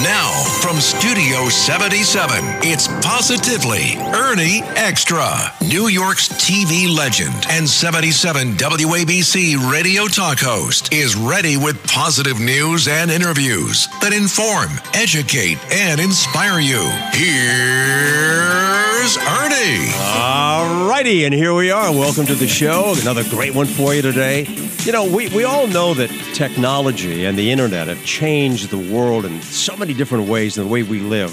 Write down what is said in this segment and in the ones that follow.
Now, from Studio 77, it's positively Ernie Extra, New York's TV legend and 77 WABC radio talk host, is ready with positive news and interviews that inform, educate, and inspire you. Here's Ernie. All righty, and here we are. Welcome to the show. Another great one for you today. You know, we, we all know that technology and the internet have changed the world in so many different ways and the way we live.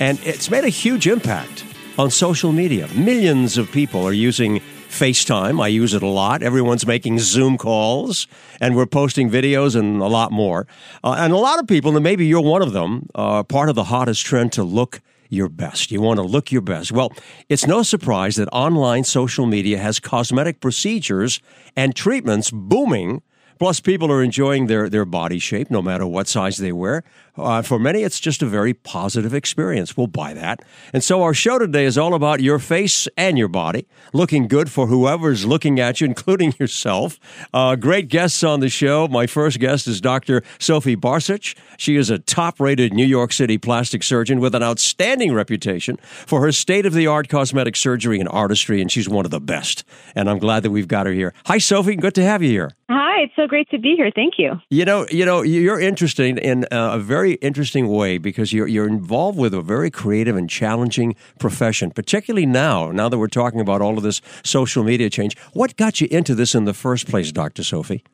And it's made a huge impact on social media. Millions of people are using FaceTime. I use it a lot. Everyone's making Zoom calls, and we're posting videos and a lot more. Uh, and a lot of people, and maybe you're one of them, are part of the hottest trend to look your best. You want to look your best. Well, it's no surprise that online social media has cosmetic procedures and treatments booming. Plus, people are enjoying their, their body shape no matter what size they wear. Uh, for many, it's just a very positive experience. We'll buy that. And so, our show today is all about your face and your body, looking good for whoever's looking at you, including yourself. Uh, great guests on the show. My first guest is Dr. Sophie Bartsich. She is a top rated New York City plastic surgeon with an outstanding reputation for her state of the art cosmetic surgery and artistry, and she's one of the best. And I'm glad that we've got her here. Hi, Sophie. Good to have you here. Hi, it's so great to be here. Thank you. You know, you know, you're interesting in uh, a very interesting way because you're you're involved with a very creative and challenging profession, particularly now. Now that we're talking about all of this social media change, what got you into this in the first place, Doctor Sophie?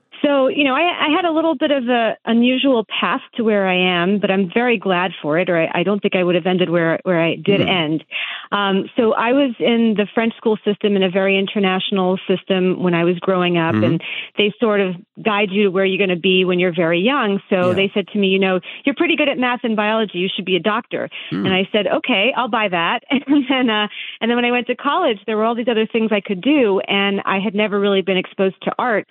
So, you know, I, I had a little bit of a unusual path to where I am, but I'm very glad for it, or I, I don't think I would have ended where where I did Hmm. end. Um, so, I was in the French school system in a very international system when I was growing up, Mhm. and they sort of guide you to where you're going to be when you're very young. So Yeah. they said to me, you know, you're pretty good at math and biology. You should be a doctor. Hmm. And I said, okay, I'll buy that. And then, uh, and then when I went to college, there were all these other things I could do, and I had never really been exposed to art.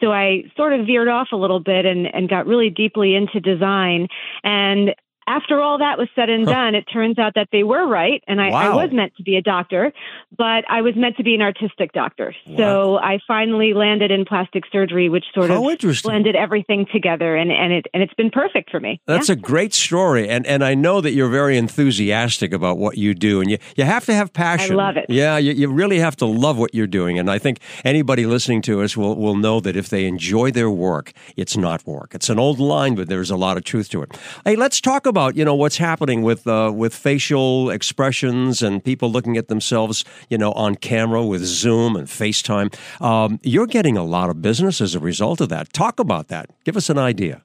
So I sort of veered off a little bit and, and got really deeply into design. And after all that was said and done, it turns out that they were right, and I, I was meant to be a doctor, but I was meant to be an artistic doctor. So I finally landed in plastic surgery, which sort How of blended everything together, and, and it and it's been perfect for me. That's Yeah. a great story, and and I know that you're very enthusiastic about what you do, and you you have to have passion. I love it. Yeah, you, you really have to love what you're doing, and I think anybody listening to us will will know that if they enjoy their work, it's not work. It's an old line, but there's a lot of truth to it. Hey, let's talk about you know what's happening with uh, with facial expressions and people looking at themselves, you know, on camera with Zoom and FaceTime. Um, you're getting a lot of business as a result of that. Talk about that. Give us an idea.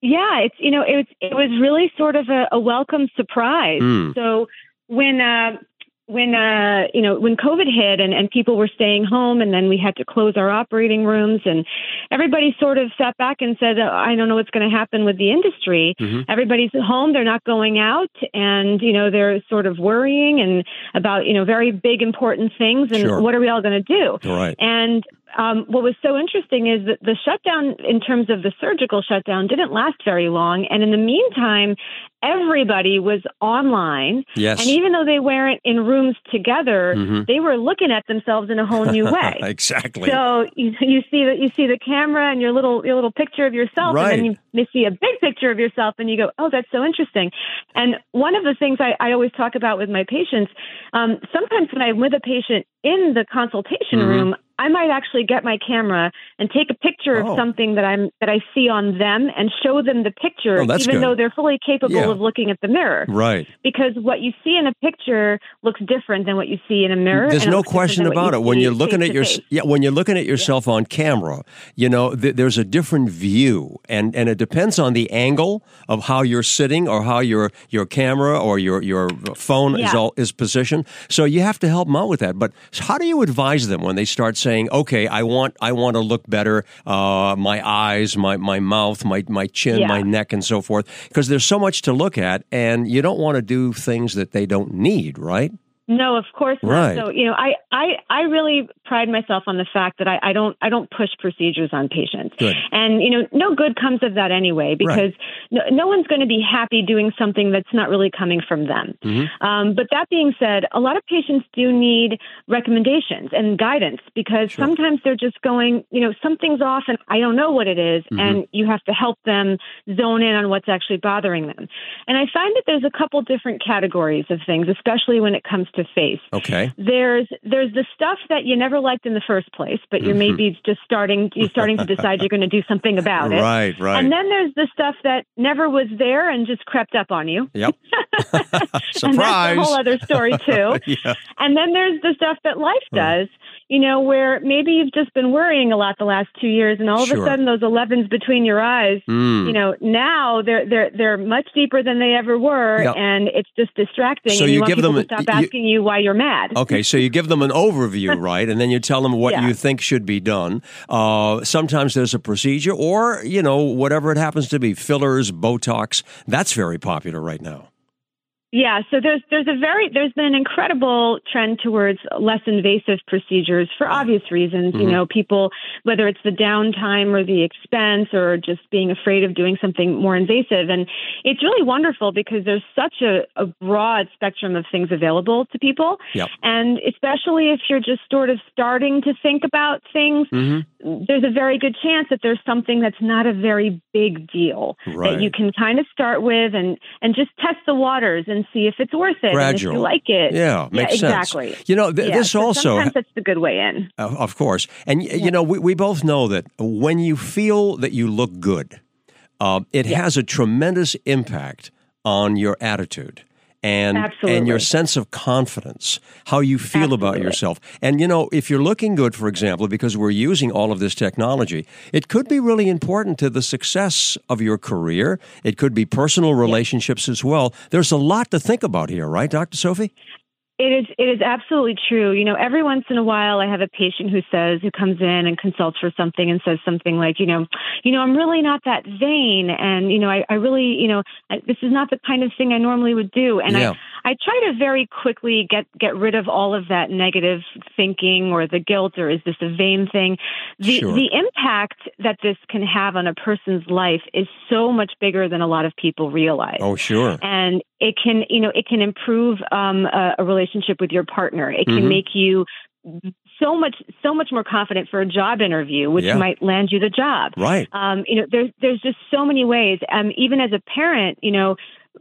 Yeah, it's you know it was it was really sort of a, a welcome surprise. Mm. So when uh, when uh, you know when COVID hit and, and people were staying home and then we had to close our operating rooms and everybody sort of sat back and said, oh, I don't know what's going to happen with the industry. Mhm. Everybody's at home; they're not going out, and you know they're sort of worrying and about you know very big important things and Sure. what are we all going to do? All right. And um, what was so interesting is that the shutdown, in terms of the surgical shutdown, didn't last very long. And in the meantime, everybody was online. Yes. And even though they weren't in rooms together, Mhm. they were looking at themselves in a whole new way. exactly. So you, you see that you see the camera and your little your little picture of yourself, Right. and then you, you see a big picture of yourself, and you go, "Oh, that's so interesting." And one of the things I, I always talk about with my patients, um, sometimes when I'm with a patient in the consultation Mhm. room, I might actually get my camera and take a picture Oh. of something that I'm that I see on them and show them the picture, Oh, even good. though they're fully capable Yeah. of looking at the mirror. right. Because what you see in a picture looks different than what you see in a mirror. There's no question about it. When you're looking at your face. yeah, when you're looking at yourself on camera, you know th- there's a different view, and and it depends on the angle of how you're sitting or how your your camera or your your phone is all is positioned. So you have to help them out with that. But how do you advise them when they start saying, "Okay, I want I want to look better. Uh, my eyes, my my mouth, my my chin, Yeah. my neck, and so forth." Because there's so much to look at, and you don't want to do things that they don't need, right? No, of course not. Right. So you know, I, I I really pride myself on the fact that I, I don't I don't push procedures on patients. Good. And you know, no good comes of that anyway because no, no one's going to be happy doing something that's not really coming from them. Mm-hmm. Um, but that being said, a lot of patients do need recommendations and guidance because Sure. sometimes they're just going, you know, something's off and I don't know what it is, Mm-hmm. and you have to help them zone in on what's actually bothering them. And I find that there's a couple different categories of things, especially when it comes to face. Okay. There's there's the stuff that you never liked in the first place, but you're mm-hmm. maybe just starting you're starting to decide you're going to do something about it. Right. Right. And then there's the stuff that never was there and just crept up on you. yep. And that's Surprise. a whole other story too. yeah. And then there's the stuff that life does, you know, where maybe you've just been worrying a lot the last two years, and all of Sure. a sudden those 11s between your eyes, Mm. you know, now they're they're they're much deeper than they ever were, Yep. and it's just distracting. So and you you, give them a- stop you- asking you why you're mad. Okay, so you give them an overview, right, and then you tell them what Yeah. you think should be done. Uh, sometimes there's a procedure, or you know, whatever it happens to be, fillers, Botox. That's very popular right now. Yeah, so there's there's a very there's been an incredible trend towards less invasive procedures for obvious reasons. Mm-hmm. You know, people whether it's the downtime or the expense or just being afraid of doing something more invasive, and it's really wonderful because there's such a, a broad spectrum of things available to people, Yep. and especially if you're just sort of starting to think about things, Mm-hmm. there's a very good chance that there's something that's not a very big deal Right. that you can kind of start with and and just test the waters and see if it's worth it and if Gradual. you like it. Yeah, makes sense. exactly. You know, th- Yeah, this so also sometimes that's the good way in. Uh, of course. And, y you know, we, we both know that when you feel that you look good, uh, it has a tremendous impact on your attitude. And, and your sense of confidence, how you feel about yourself. And, you know, if you're looking good, for example, because we're using all of this technology, it could be really important to the success of your career. It could be personal relationships as well. There's a lot to think about here, right, Dr. Sophie? It is it is absolutely true. You know, every once in a while I have a patient who says who comes in and consults for something and says something like, you know, you know, I'm really not that vain and you know, I, I really, you know, I, this is not the kind of thing I normally would do. And Yeah. I I try to very quickly get get rid of all of that negative thinking or the guilt or is this a vain thing. The Sure. the impact that this can have on a person's life is so much bigger than a lot of people realize Oh, sure. and it can you know it can improve um, a, a relationship with your partner it can Mhm. make you so much so much more confident for a job interview which Yeah. might land you the job Right. um, you know there's there's just so many ways um, even as a parent you know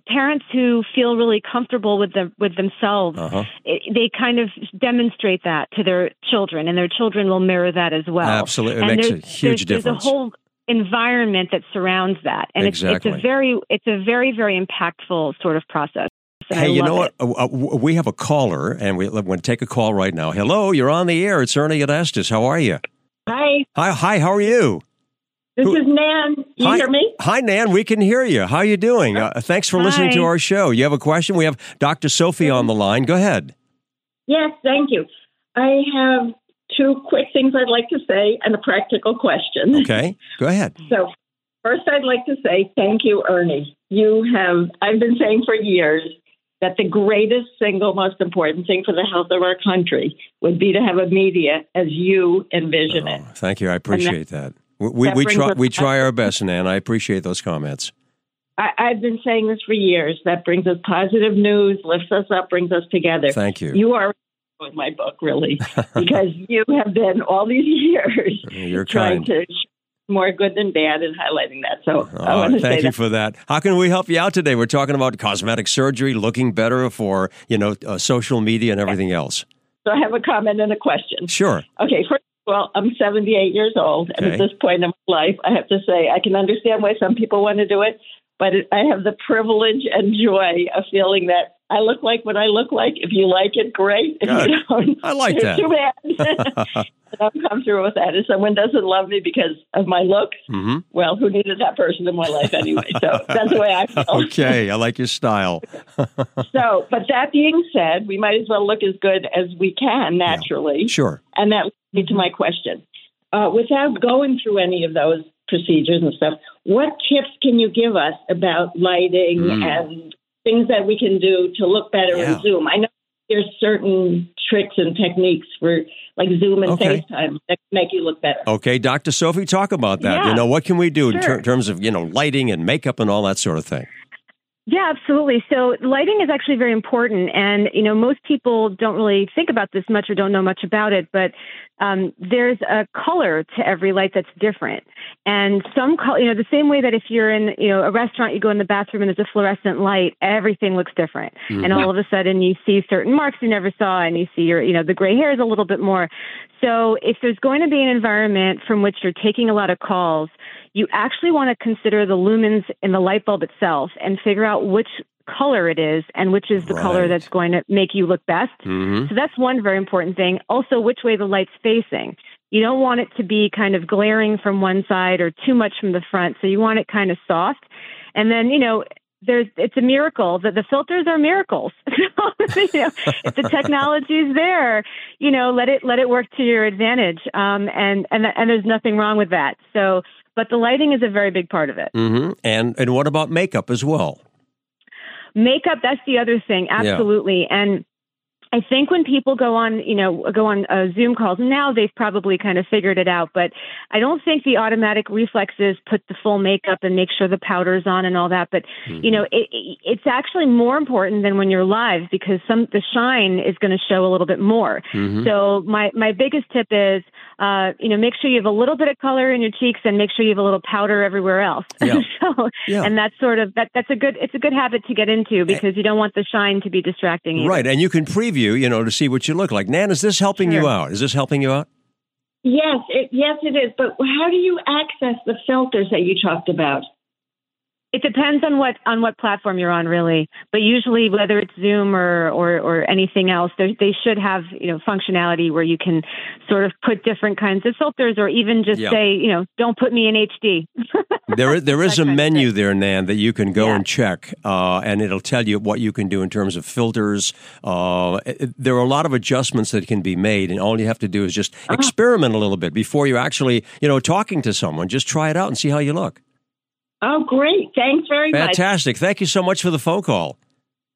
parents who feel really comfortable with them with themselves Uh huh. it, they kind of demonstrate that to their children and their children will mirror that as well Absolutely. It and makes a huge there's, difference. There's a whole environment that surrounds that, and it's, it's a very it's a very very impactful sort of process. And I Hey, you know it. what? Uh, uh, we have a caller, and we, we're going to take a call right now. Hello, you're on the air. It's Ernie Anastos. How are you? Hi, Hi, hi. How are you? this Who- is Nan. You hi, hear me? Hi, Nan. We can hear you. How are you doing? Uh, thanks for listening to our show. You have a question? We have Dr. Sophie on the line. Go ahead. Yes, thank you. I have two quick things I'd like to say and a practical question. Okay, go ahead. So, first, I'd like to say thank you, Ernie. You have, I've been saying for years that the greatest single most important thing for the health of our country would be to have a media as you envision it. Oh, thank you. I appreciate that. We, we, that we try us we try our best, Nan. I appreciate those comments. I, I've been saying this for years. That brings us positive news, lifts us up, brings us together. Thank you. You are with my book, really, because you have been all these years You're trying kind. to more good than bad and highlighting that. So I Oh, want to thank you that. for that. How can we help you out today? We're talking about cosmetic surgery, looking better for you know uh, social media and everything else. So I have a comment and a question. Sure. Okay, first of all, I'm 78 years old, and Okay. at this point in my life, I have to say I can understand why some people want to do it, but I have the privilege and joy of feeling that I look like what I look like. If you like it, great. If you don't, I like that. Too bad. I'm comfortable with that. If someone doesn't love me because of my looks, hmm well, who needed that person in my life anyway? So that's the way I feel. Okay, I like your style. So, but that being said, we might as well look as good as we can naturally. Sure. And that leads me to my question. Uh, without going through any of those procedures and stuff, what tips can you give us about lighting Mm. and things that we can do to look better Yeah. in Zoom? I know there's certain tricks and techniques for like Zoom and Okay. FaceTime that make you look better. Okay, Dr. Sophie, talk about that. Yeah. You know, what can we do in ter- terms of, you know, lighting and makeup and all that sort of thing? Yeah, absolutely. So lighting is actually very important, and you know most people don't really think about this much or don't know much about it. But um, there's a color to every light that's different, and some color, you know, the same way that if you're in you know a restaurant, you go in the bathroom and there's a fluorescent light, everything looks different, and all of a sudden you see certain marks you never saw, and you see your you know the gray hair is a little bit more. So if there's going to be an environment from which you're taking a lot of calls, you actually want to consider the lumens in the light bulb itself and figure out which color it is and which is the color that's going to make you look best. hmm So that's one very important thing. Also, which way the light's facing. You don't want it to be kind of glaring from one side or too much from the front. So you want it kind of soft. And then, you know, there's it's a miracle that the filters are miracles. So, you know, if the technology's there, you know, let it let it work to your advantage. Um, and and and there's nothing wrong with that. So, but the lighting is a very big part of it. hmm And and what about makeup as well? Makeup, that's the other thing, absolutely. And I think when people go on, you know, go on uh, Zoom calls now, they've probably kind of figured it out. But I don't think the automatic reflexes put the full makeup and make sure the powder's on and all that. But you know, it, it, it's actually more important than when you're live because some the shine is going to show a little bit more. Mm-hmm. So my my biggest tip is, uh, you know, make sure you have a little bit of color in your cheeks and make sure you have a little powder everywhere else. Yeah. so, Yeah. and that's sort of that that's a good it's a good habit to get into because you don't want the shine to be distracting you. Right, and you can preview, you you know, to see what you look like. Nan, is this helping you out? Is this helping you out? Yes, it, yes, it is. But how do you access the filters that you talked about? It depends on what on what platform you're on, really. But usually, whether it's Zoom or or, or anything else, they they should have you know functionality where you can sort of put different kinds of filters, or even just Yeah. say you know don't put me in HD. There, is- there is a menu there, Nan, that you can go Yeah. and check, uh, and it'll tell you what you can do in terms of filters. Uh, there are a lot of adjustments that can be made, and all you have to do is just Uh-huh. experiment a little bit before you actually, you know, talking to someone. Just try it out and see how you look. Oh, great. Thanks very much. Fantastic! Thank you so much for the phone call.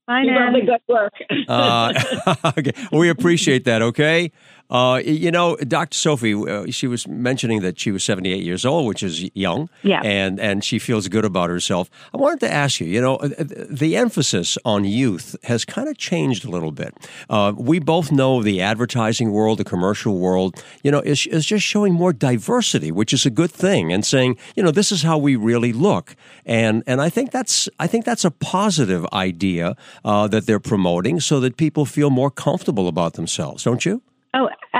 Fine, Keep up the good work. Uh, okay. We appreciate that. Okay. Uh, you know, Dr. Sophie, uh, she was mentioning that she was 78 years old, which is young. Yeah. And, and she feels good about herself. I wanted to ask you, you know, uh, the emphasis on youth has kind of changed a little bit. Uh, we both know the advertising world, the commercial world, you know, is, is just showing more diversity, which is a good thing, and saying, you know, this is how we really look. And, and I think that's, I think that's a positive idea uh, that they're promoting so that people feel more comfortable about themselves, don't you?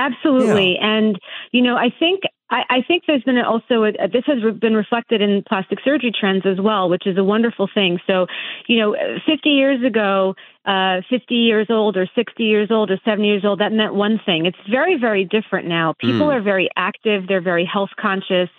Absolutely. And you know, I think I, I think there's been also a, this has been reflected in plastic surgery trends as well, which is a wonderful thing. So, you know, 50 years ago, uh, 50 years old or 60 years old or 70 years old, that meant one thing. It's very, very different now. People are very active. They're very health conscious.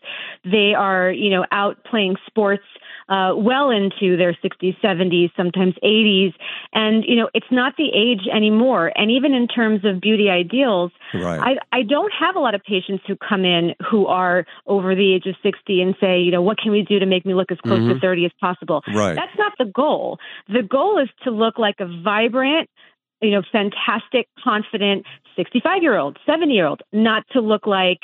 They are, you know, out playing sports uh, well into their 60s, 70s, sometimes 80s. And, you know, it's not the age anymore. And even in terms of beauty ideals, Right. I, I don't have a lot of patients who come in who are over the age of 60 and say, you know, what can we do to make me look as close to mm-hmm. 30 as possible? Right. That's not the goal. The goal is to look like a vibrant, you know, fantastic, confident 65 year old, 70 year old, not to look like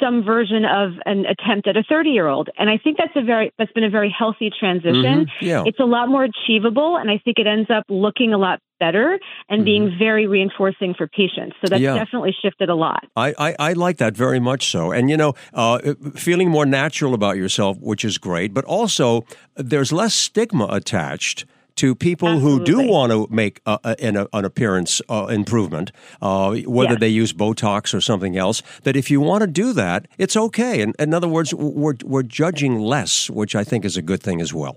some version of an attempt at a 30 year old. And I think that's a very that's been a very healthy transition. Mhm. Yeah. It's a lot more achievable and I think it ends up looking a lot better and being very reinforcing for patients. So that's Mm-hmm. Yeah. definitely shifted a lot. I, I, I like that very much so. And, you know, uh, feeling more natural about yourself, which is great, but also there's less stigma attached to people who do want to make a, a, an, an appearance uh, improvement, uh, whether Yes. they use Botox or something else, that if you want to do that, it's okay. And in other words, we're, we're judging less, which I think is a good thing as well.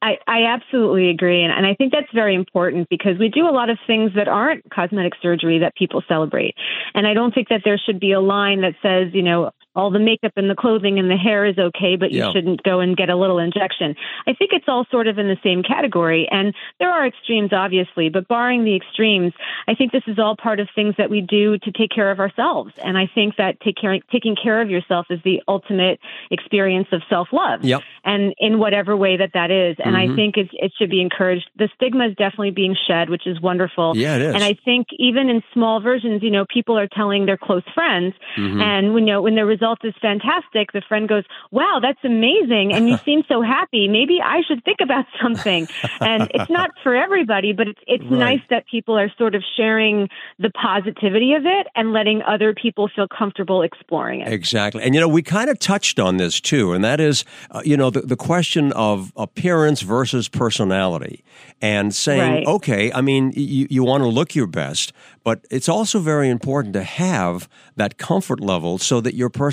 I, I absolutely agree. And, and I think that's very important because we do a lot of things that aren't cosmetic surgery that people celebrate. And I don't think that there should be a line that says, you know, all the makeup and the clothing and the hair is okay, but you Yeah. shouldn't go and get a little injection. I think it's all sort of in the same category. And there are extremes, obviously, but barring the extremes, I think this is all part of things that we do to take care of ourselves. And I think that take care, taking care of yourself is the ultimate experience of self love. Yep. And in whatever way that that is. And Mm-hmm. I think it's, it should be encouraged. The stigma is definitely being shed, which is wonderful. Yeah, it is. And I think even in small versions, you know, people are telling their close friends, Mm-hmm. and you know when the result is fantastic, the friend goes, "Wow, that's amazing!" and you seem so happy. Maybe I should think about something. and it's not for everybody, but it's it's Right. nice that people are sort of sharing the positivity of it and letting other people feel comfortable exploring it. Exactly. And, you know, we kind of touched on this too, and that is, uh, you know, the, the question of appearance versus personality and saying, Right. okay, I mean, you, you want to look your best, but it's also very important to have that comfort level so that your personality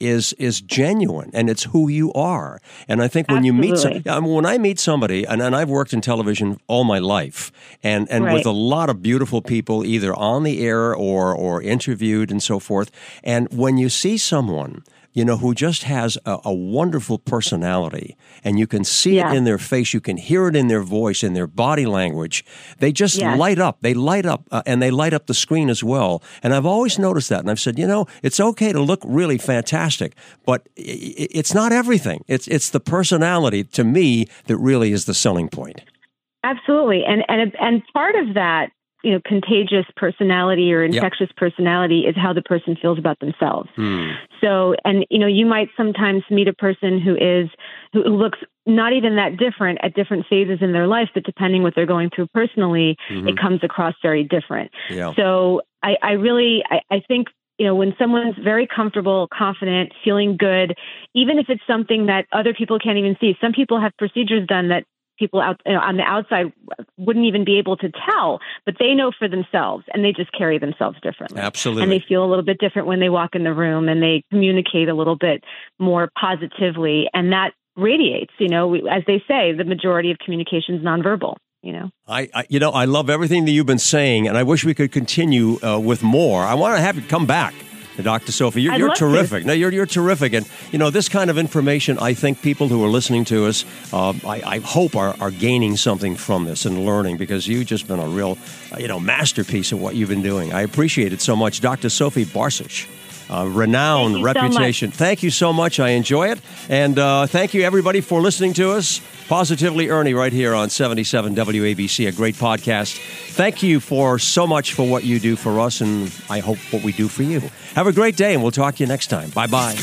is is genuine and it's who you are. And I think when you meet some, I mean, when I meet somebody, and, and I've worked in television all my life, and and with a lot of beautiful people, either on the air or or interviewed and so forth. And when you see someone, you know, who just has a, a wonderful personality, and you can see Yeah. it in their face, you can hear it in their voice, in their body language. They just Yes. light up. They light up, uh, and they light up the screen as well. And I've always noticed that, and I've said, you know, it's okay to look really fantastic, but it's not everything. It's it's the personality to me that really is the selling point. Absolutely, and and and part of that, you know, contagious personality or infectious personality is how the person feels about themselves. Hmm. So, and you know, you might sometimes meet a person who is who looks not even that different at different phases in their life, but depending what they're going through personally, it comes across very different. Yeah. So, I, I really, I, I think. You know, when someone's very comfortable, confident, feeling good, even if it's something that other people can't even see. Some people have procedures done that people out you know, on the outside wouldn't even be able to tell, but they know for themselves and they just carry themselves differently. Absolutely. And they feel a little bit different when they walk in the room and they communicate a little bit more positively. And that radiates, you know, we, as they say, the majority of communication is nonverbal, you know. I, I, you know, I love everything that you've been saying, and I wish we could continue uh, with more. I want to have you come back, Dr. Sophie. You're, you're love to. terrific. No, you're you're terrific, and you know this kind of information. I think people who are listening to us, uh, I, I hope are, are gaining something from this and learning because you've just been a real, uh, you know, masterpiece of what you've been doing. I appreciate it so much, Dr. Sophie Bartsich. Uh, renowned Thank you so reputation. Thank you so much. I enjoy it. And uh, thank you, everybody, for listening to us. Positively Ernie, right here on 77 WABC, a great podcast. Thank you for so much for what you do for us, and I hope what we do for you. Have a great day, and we'll talk to you next time. Bye bye.